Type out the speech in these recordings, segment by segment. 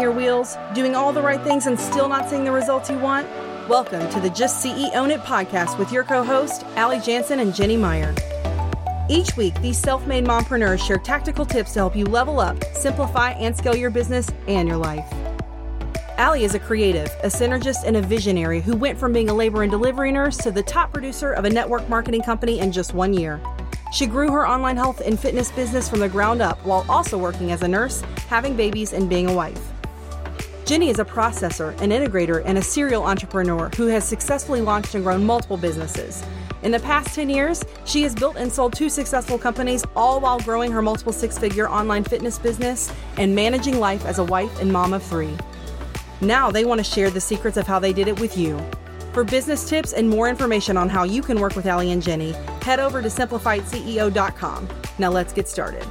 spinning your wheels, doing all the right things and still not seeing the results you want? Welcome to the Just CEO It podcast with your co host, Allie Jansen and Jenny Meyer. Each week, these self made mompreneurs share tactical tips to help you level up, simplify, and scale your business and your life. Allie is a creative, a synergist, and a visionary who went from being a labor and delivery nurse to the top producer of a network marketing company in just one year. She grew her online health and fitness business from the ground up while also working as a nurse, having babies, and being a wife. Jenny is a processor, an integrator, and a serial entrepreneur who has successfully launched and grown multiple businesses. In the past 10 years, she has built and sold two successful companies, all while growing her multiple six figure online fitness business and managing life as a wife and mom of three. Now they want to share the secrets of how they did it with you. For business tips and more information on how you can work with Allie and Jenny, head over to simplifiedceo.com. Now let's get started.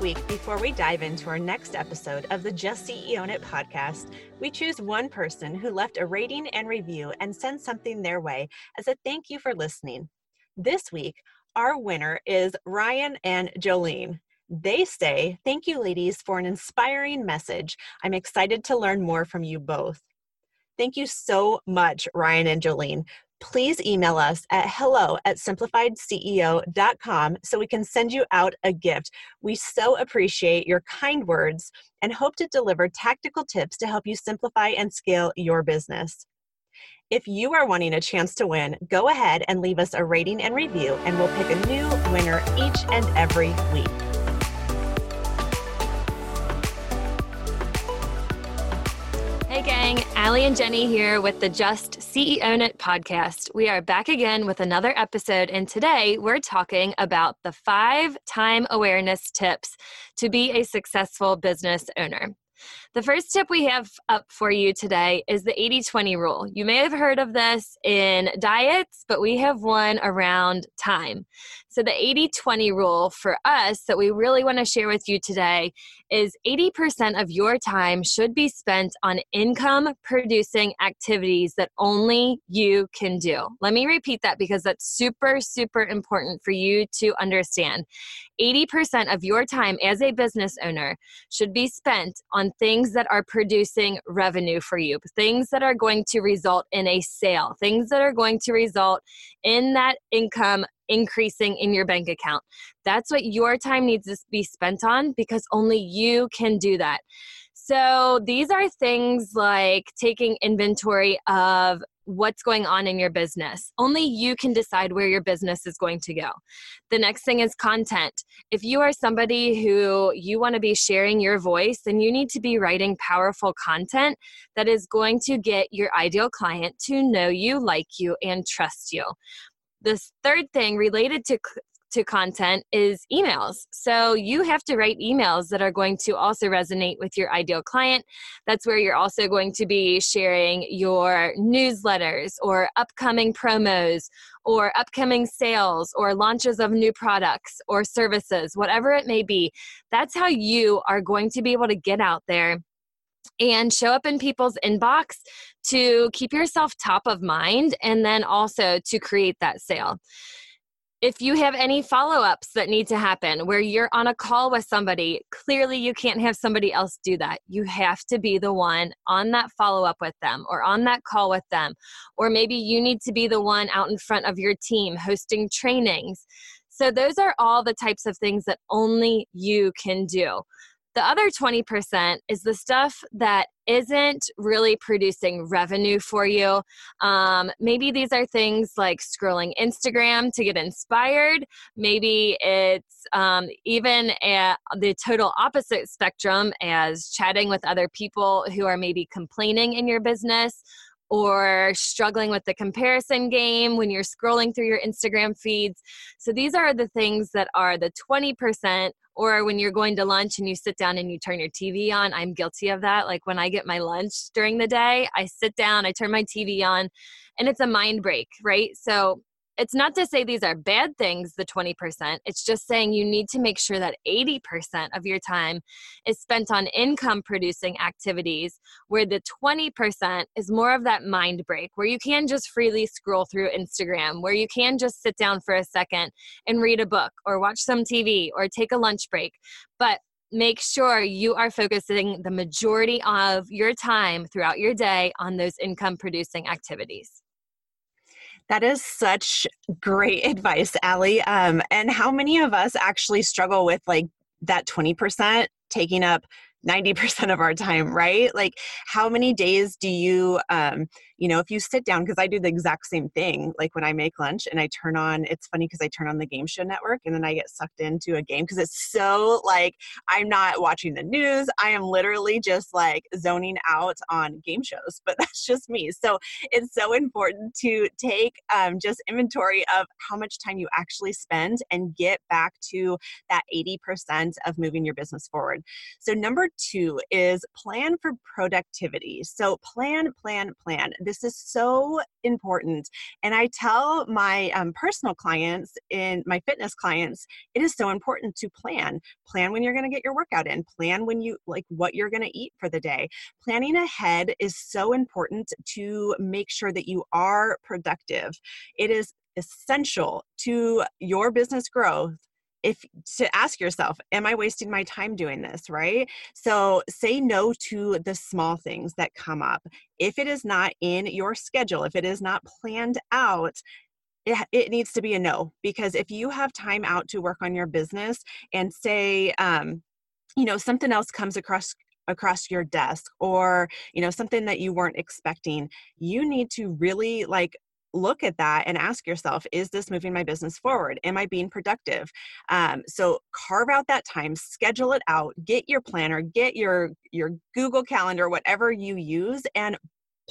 Week, before we dive into our next episode of the Just CEO It podcast, we choose one person who left a rating and review and send something their way as a thank you for listening. This week, our winner is Ryan and Jolene. They say, Thank you, ladies, for an inspiring message. I'm excited to learn more from you both. Thank you so much, Ryan and Jolene. Please email us at hello at simplifiedceo.com so we can send you out a gift. We so appreciate your kind words and hope to deliver tactical tips to help you simplify and scale your business. If you are wanting a chance to win, go ahead and leave us a rating and review, and we'll pick a new winner each and every week. Allie and Jenny here with the Just CEO It podcast. We are back again with another episode, and today we're talking about the five time awareness tips to be a successful business owner. The first tip we have up for you today is the 80 20 rule. You may have heard of this in diets, but we have one around time. So, the 80 20 rule for us that we really want to share with you today is 80% of your time should be spent on income producing activities that only you can do. Let me repeat that because that's super, super important for you to understand. 80% of your time as a business owner should be spent on things that are producing revenue for you, things that are going to result in a sale, things that are going to result in that income increasing in your bank account. That's what your time needs to be spent on because only you can do that. So, these are things like taking inventory of what's going on in your business. Only you can decide where your business is going to go. The next thing is content. If you are somebody who you want to be sharing your voice, then you need to be writing powerful content that is going to get your ideal client to know you, like you, and trust you. This third thing related to to content is emails. So you have to write emails that are going to also resonate with your ideal client. That's where you're also going to be sharing your newsletters or upcoming promos or upcoming sales or launches of new products or services, whatever it may be. That's how you are going to be able to get out there and show up in people's inbox to keep yourself top of mind and then also to create that sale if you have any follow ups that need to happen where you're on a call with somebody, clearly you can't have somebody else do that. You have to be the one on that follow up with them or on that call with them. Or maybe you need to be the one out in front of your team hosting trainings. So, those are all the types of things that only you can do. The other 20% is the stuff that isn't really producing revenue for you. Um, maybe these are things like scrolling Instagram to get inspired. Maybe it's um, even at the total opposite spectrum as chatting with other people who are maybe complaining in your business or struggling with the comparison game when you're scrolling through your Instagram feeds. So these are the things that are the 20% or when you're going to lunch and you sit down and you turn your TV on. I'm guilty of that. Like when I get my lunch during the day, I sit down, I turn my TV on, and it's a mind break, right? So it's not to say these are bad things, the 20%. It's just saying you need to make sure that 80% of your time is spent on income producing activities, where the 20% is more of that mind break, where you can just freely scroll through Instagram, where you can just sit down for a second and read a book or watch some TV or take a lunch break. But make sure you are focusing the majority of your time throughout your day on those income producing activities. That is such great advice, Allie. Um, and how many of us actually struggle with like that 20% taking up 90% of our time, right? Like, how many days do you, um, you know, if you sit down, because I do the exact same thing, like when I make lunch and I turn on, it's funny because I turn on the game show network and then I get sucked into a game because it's so like I'm not watching the news. I am literally just like zoning out on game shows, but that's just me. So it's so important to take um, just inventory of how much time you actually spend and get back to that 80% of moving your business forward. So, number two is plan for productivity. So, plan, plan, plan. This is so important. And I tell my um, personal clients and my fitness clients, it is so important to plan. Plan when you're going to get your workout in, plan when you like what you're going to eat for the day. Planning ahead is so important to make sure that you are productive. It is essential to your business growth if to ask yourself am i wasting my time doing this? Right? So say no to the small things that come up. If it is not in your schedule if it is not planned out it, it needs to be a no because if you have time out to work on your business and say um, you know something else comes across across your desk or you know something that you weren't expecting you need to really like look at that and ask yourself is this moving my business forward? Am i being productive? Um, so carve out that time schedule it out get your planner get your your google calendar whatever you use and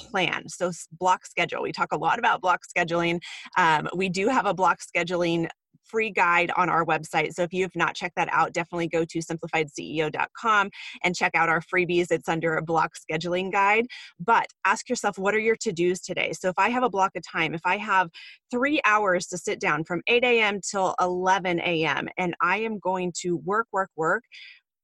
plan. So block schedule. We talk a lot about block scheduling. Um, we do have a block scheduling free guide on our website. So if you have not checked that out, definitely go to simplifiedceo.com and check out our freebies. It's under a block scheduling guide. But ask yourself, what are your to dos today? So if I have a block of time, if I have three hours to sit down from 8 a.m. till 11 a.m., and I am going to work, work, work,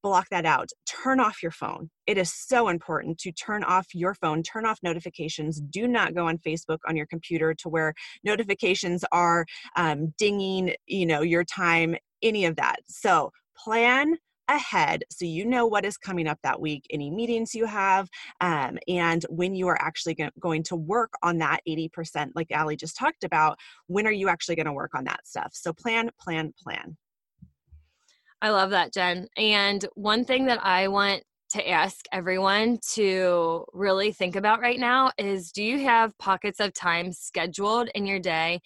block that out. Turn off your phone. It is so important to turn off your phone, turn off notifications. Do not go on Facebook on your computer to where notifications are um, dinging, you know, your time, any of that. So plan ahead so you know what is coming up that week, any meetings you have, um, and when you are actually go- going to work on that 80%, like Allie just talked about, when are you actually going to work on that stuff? So plan, plan, plan. I love that, Jen. And one thing that I want to ask everyone to really think about right now is do you have pockets of time scheduled in your day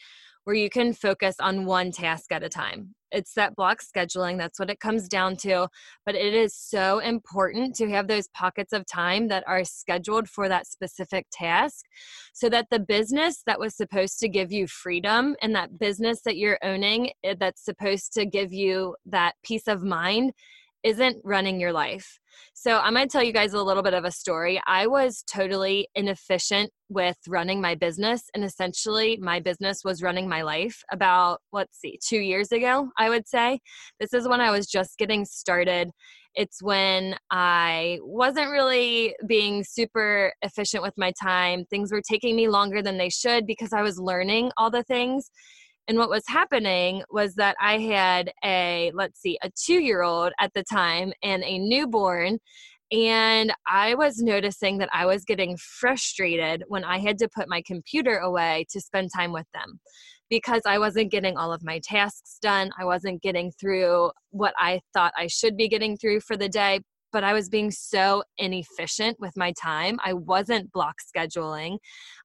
where you can focus on one task at a time. It's that block scheduling, that's what it comes down to. But it is so important to have those pockets of time that are scheduled for that specific task so that the business that was supposed to give you freedom and that business that you're owning eh, that's supposed to give you that peace of mind isn't running your life. So, I'm going to tell you guys a little bit of a story. I was totally inefficient with running my business, and essentially, my business was running my life about, let's see, two years ago, I would say. This is when I was just getting started. It's when I wasn't really being super efficient with my time. Things were taking me longer than they should because I was learning all the things and what was happening was that I had a, let's see, a two year old at the time and a newborn. And I was noticing that I was getting frustrated when I had to put my computer away to spend time with them because I wasn't getting all of my tasks done. I wasn't getting through what I thought I should be getting through for the day but I was being so inefficient with my time. I wasn't block scheduling.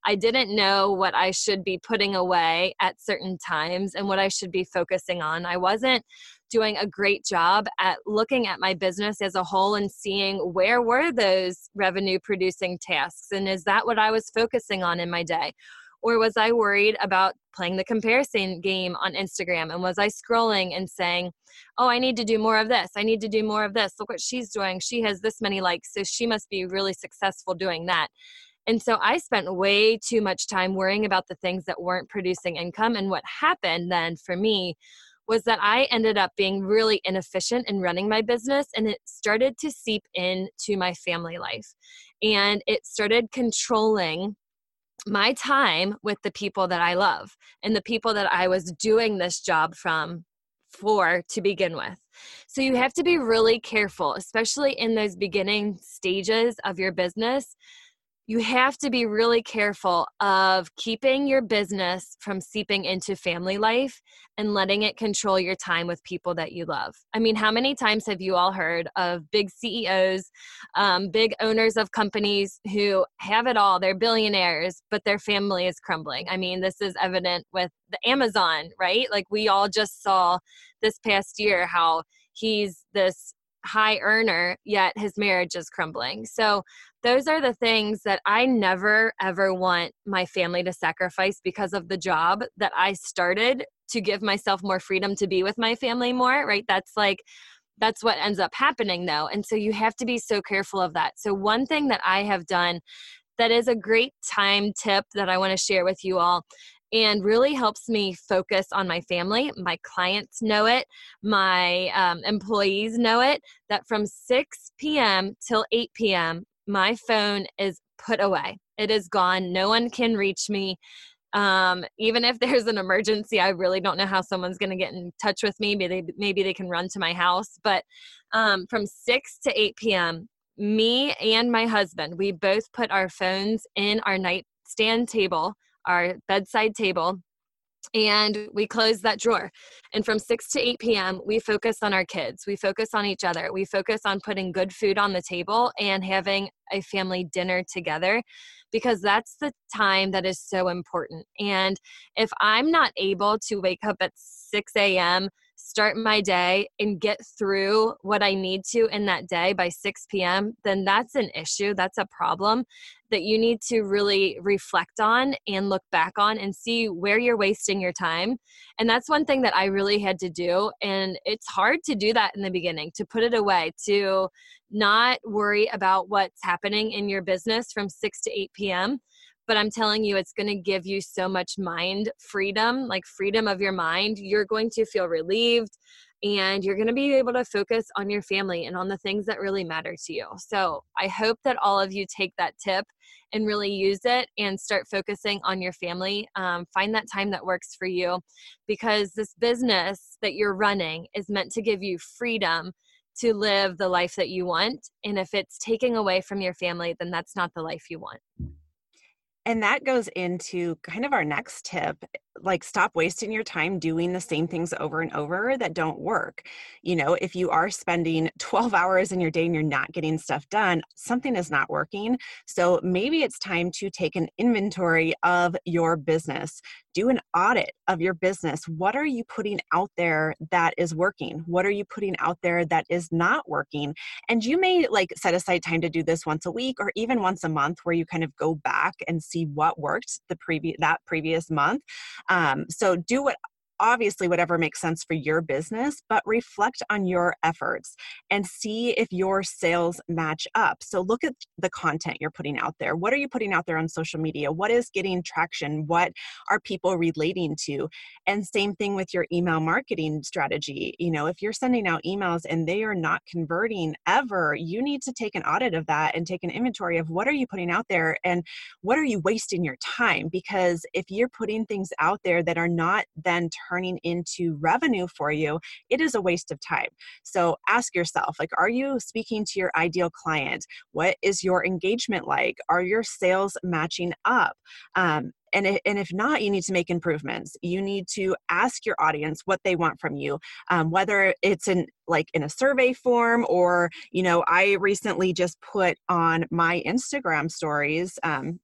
I didn't know what I should be putting away at certain times and what I should be focusing on. I wasn't doing a great job at looking at my business as a whole and seeing where were those revenue producing tasks and is that what I was focusing on in my day? Or was I worried about playing the comparison game on Instagram? And was I scrolling and saying, oh, I need to do more of this. I need to do more of this. Look what she's doing. She has this many likes. So she must be really successful doing that. And so I spent way too much time worrying about the things that weren't producing income. And what happened then for me was that I ended up being really inefficient in running my business and it started to seep into my family life. And it started controlling my time with the people that I love and the people that I was doing this job from for to begin with. So you have to be really careful, especially in those beginning stages of your business, you have to be really careful of keeping your business from seeping into family life and letting it control your time with people that you love. I mean, how many times have you all heard of big CEOs, um, big owners of companies who have it all? They're billionaires, but their family is crumbling. I mean, this is evident with the Amazon, right? Like we all just saw this past year how he's this high earner, yet his marriage is crumbling. So, those are the things that I never ever want my family to sacrifice because of the job that I started to give myself more freedom to be with my family more, right? That's like, that's what ends up happening though. And so, you have to be so careful of that. So, one thing that I have done that is a great time tip that I want to share with you all and really helps me focus on my family. My clients know it, my um, employees know it, that from 6 p.m. till 8 p.m., my phone is put away. It is gone. No one can reach me. Um, even if there's an emergency, I really don't know how someone's going to get in touch with me. Maybe they, maybe they can run to my house. But um, from 6 to 8 p.m., me and my husband, we both put our phones in our nightstand table our bedside table and we close that drawer. And from 6 to 8 p.m., we focus on our kids. We focus on each other. We focus on putting good food on the table and having a family dinner together because that's the time that is so important. And if I'm not able to wake up at 6 a.m., start my day and get through what I need to in that day by 6 p.m., then that's an issue. That's a problem that you need to really reflect on and look back on and see where you're wasting your time. And that's one thing that I really had to do. And it's hard to do that in the beginning, to put it away, to not worry about what's happening in your business from 6 to 8 p.m but I'm telling you, it's going to give you so much mind freedom, like freedom of your mind. You're going to feel relieved and you're going to be able to focus on your family and on the things that really matter to you. So I hope that all of you take that tip and really use it and start focusing on your family. Um, find that time that works for you because this business that you're running is meant to give you freedom to live the life that you want. And if it's taking away from your family, then that's not the life you want. And that goes into kind of our next tip like stop wasting your time doing the same things over and over that don't work. You know, if you are spending 12 hours in your day and you're not getting stuff done, something is not working. So maybe it's time to take an inventory of your business. Do an audit of your business. What are you putting out there that is working? What are you putting out there that is not working? And you may like set aside time to do this once a week or even once a month where you kind of go back and see what worked the previous that previous month um, so do what obviously whatever makes sense for your business, but reflect on your efforts and see if your sales match up. So look at the content you're putting out there. What are you putting out there on social media? What is getting traction? What are people relating to? And same thing with your email marketing strategy. You know, if you're sending out emails and they are not converting ever, you need to take an audit of that and take an inventory of what are you putting out there and what are you wasting your time because if you're putting things out there that are not then turning into revenue for you, it is a waste of time. So ask yourself, like, are you speaking to your ideal client? What is your engagement like? Are your sales matching up? Um, and if, not you need to make improvements you need to ask your audience what they want from you um, whether it's in like in a survey form or you know i recently just put on my instagram stories um,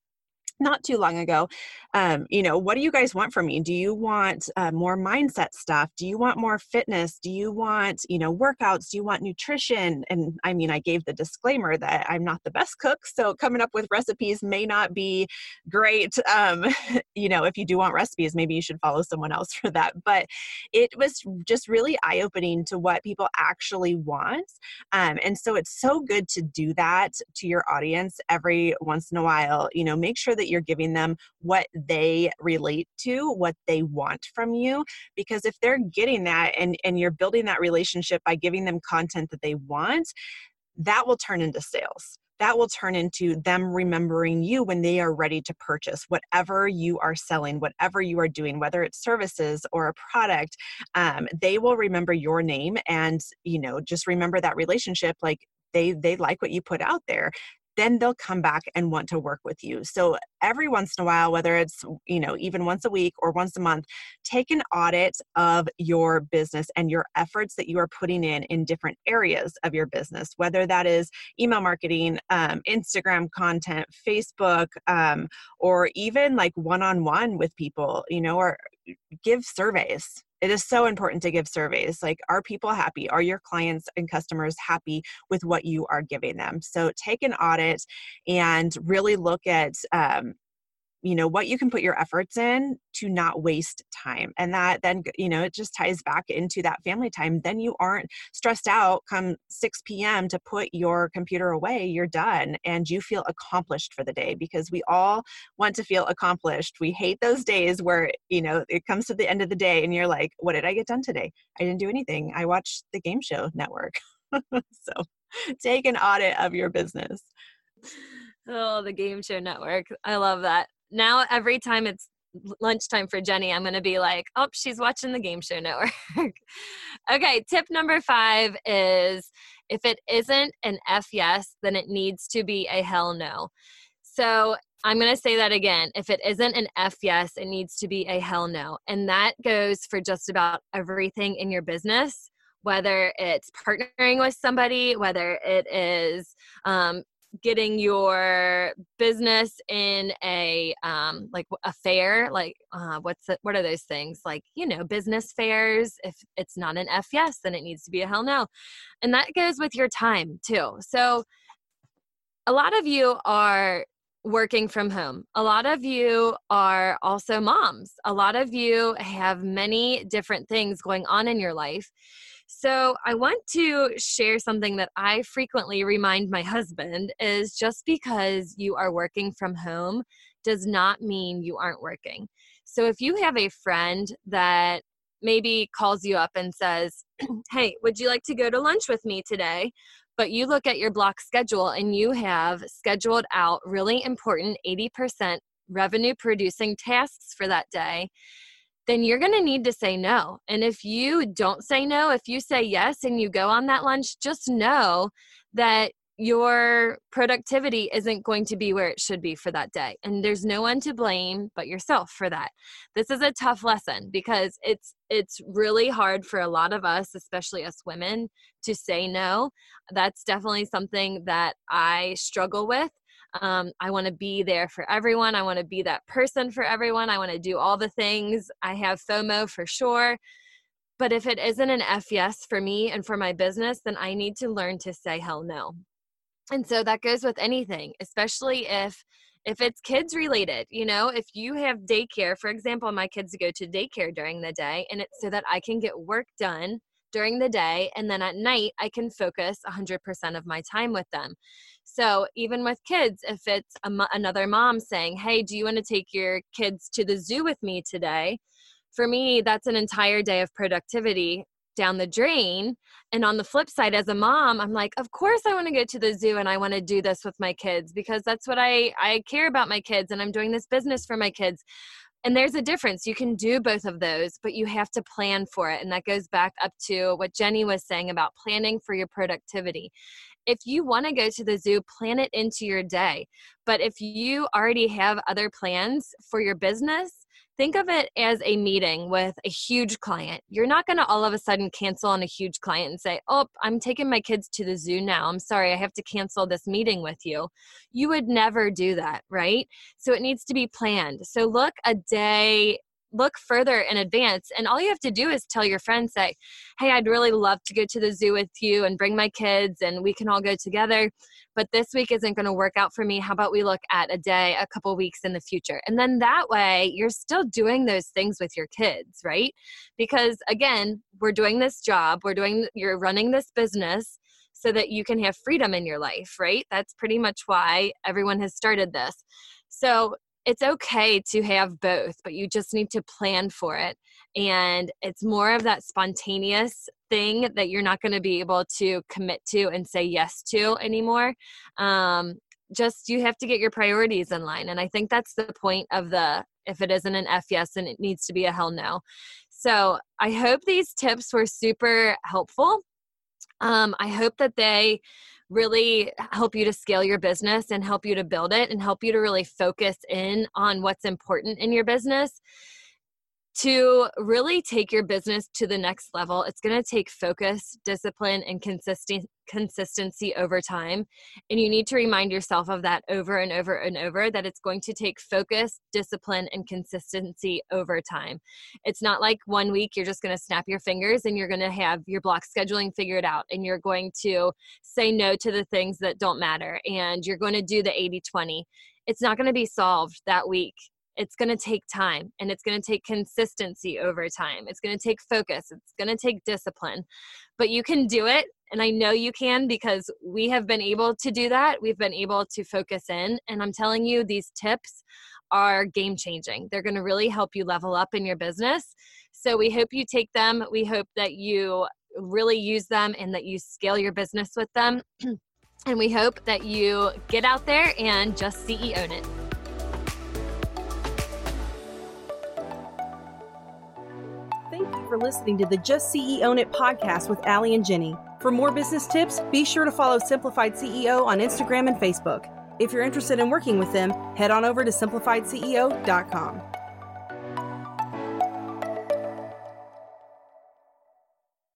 not too long ago um, you know what do you guys want from me? Do you want uh, more mindset stuff? Do you want more fitness? Do you want you know workouts? Do you want nutrition? And i mean i gave the disclaimer that i'm not the best cook so coming up with recipes may not be great um, you know if you do want recipes maybe you should follow someone else for that. But it was just really eye-opening to what people actually want um, and so it's so good to do that to your audience every once in a while. You know make sure that you're giving them what they relate to, what they want from you. Because if they're getting that and, and you're building that relationship by giving them content that they want, that will turn into sales that will turn into them remembering you when they are ready to purchase whatever you are selling, whatever you are doing, whether it's services or a product. Um, they will remember your name and you know just remember that relationship. Like they they like what you put out there then they'll come back and want to work with you. So every once in a while, whether it's, you know, even once a week or once a month, take an audit of your business and your efforts that you are putting in in different areas of your business, whether that is email marketing, um, Instagram content, Facebook, um, or even like one-on-one with people, you know, or give surveys it is so important to give surveys like are people happy? Are your clients and customers happy with what you are giving them? So take an audit and really look at um, you know what you can put your efforts in to not waste time and that then you know it just ties back into that family time then you aren't stressed out come 6 p.m to put your computer away you're done and you feel accomplished for the day because we all want to feel accomplished. We hate those days where you know it comes to the end of the day and you're like what did i get done today? I didn't do anything. I watched the game show network. So take an audit of your business. Oh, the game show network. I love that now every time it's lunchtime for Jenny, I'm going to be like, oh, she's watching the Game Show Network. okay, tip number five is if it isn't an F yes, then it needs to be a hell no. So I'm going to say that again. If it isn't an F yes, it needs to be a hell no. And that goes for just about everything in your business, whether it's partnering with somebody, whether it is um, getting your business in a um like a fair like uh what's it, what are those things like you know business fairs if it's not an f yes then it needs to be a hell no and that goes with your time too so a lot of you are working from home. A lot of you are also moms. A lot of you have many different things going on in your life. So, I want to share something that I frequently remind my husband is just because you are working from home does not mean you aren't working. So, if you have a friend that maybe calls you up and says, Hey, would you like to go to lunch with me today? But you look at your block schedule and you have scheduled out really important 80% revenue producing tasks for that day then you're going to need to say no. And if you don't say no, if you say yes and you go on that lunch, just know that your productivity isn't going to be where it should be for that day. And there's no one to blame but yourself for that. This is a tough lesson because it's it's really hard for a lot of us, especially us women, to say no. That's definitely something that I struggle with um, I want to be there for everyone. I want to be that person for everyone. I want to do all the things. I have FOMO for sure. But if it isn't an F yes for me and for my business, then I need to learn to say hell no. And so that goes with anything, especially if if it's kids related you know if you have daycare for example my kids go to daycare during the day and it's so that i can get work done during the day and then at night i can focus 100% of my time with them so even with kids, if it's another mom saying, Hey, do you want to take your kids to the zoo with me today? For me, that's an entire day of productivity down the drain. And on the flip side, as a mom, I'm like, of course I want to go to the zoo and I want to do this with my kids because that's what I, I care about my kids and I'm doing this business for my kids. And there's a difference. You can do both of those, but you have to plan for it. And that goes back up to what Jenny was saying about planning for your productivity if you want to go to the zoo, plan it into your day. But if you already have other plans for your business, think of it as a meeting with a huge client. You're not going to all of a sudden cancel on a huge client and say, Oh, I'm taking my kids to the zoo now. I'm sorry, I have to cancel this meeting with you. You would never do that, right? So it needs to be planned. So look a day look further in advance and all you have to do is tell your friends say hey i'd really love to go to the zoo with you and bring my kids and we can all go together but this week isn't going to work out for me. How about we look at a day a couple weeks in the future? And then that way you're still doing those things with your kids right? Because again we're doing this job we're doing you're running this business so that you can have freedom in your life right? That's pretty much why everyone has started this. So it's okay to have both, but you just need to plan for it. And it's more of that spontaneous thing that you're not going to be able to commit to and say yes to anymore. Um, just you have to get your priorities in line. And I think that's the point of the if it isn't an F yes, and it needs to be a hell no. So I hope these tips were super helpful. Um, I hope that they really help you to scale your business and help you to build it and help you to really focus in on what's important in your business to really take your business to the next level, it's going to take focus, discipline, and consistent consistency over time. And you need to remind yourself of that over and over and over that it's going to take focus, discipline, and consistency over time. It's not like one week you're just going to snap your fingers and you're going to have your block scheduling figured out and you're going to say no to the things that don't matter and you're going to do the 80 20. It's not going to be solved that week it's going to take time and it's going to take consistency over time. It's going to take focus. It's going to take discipline. But you can do it. And I know you can because we have been able to do that. We've been able to focus in. And I'm telling you, these tips are game changing. They're going to really help you level up in your business. So we hope you take them. We hope that you really use them and that you scale your business with them. and we hope that you get out there and just CEO it. For listening to the Just CEO It podcast with Allie and Jenny. For more business tips, be sure to follow Simplified CEO on Instagram and Facebook. If you're interested in working with them, head on over to simplifiedceo.com.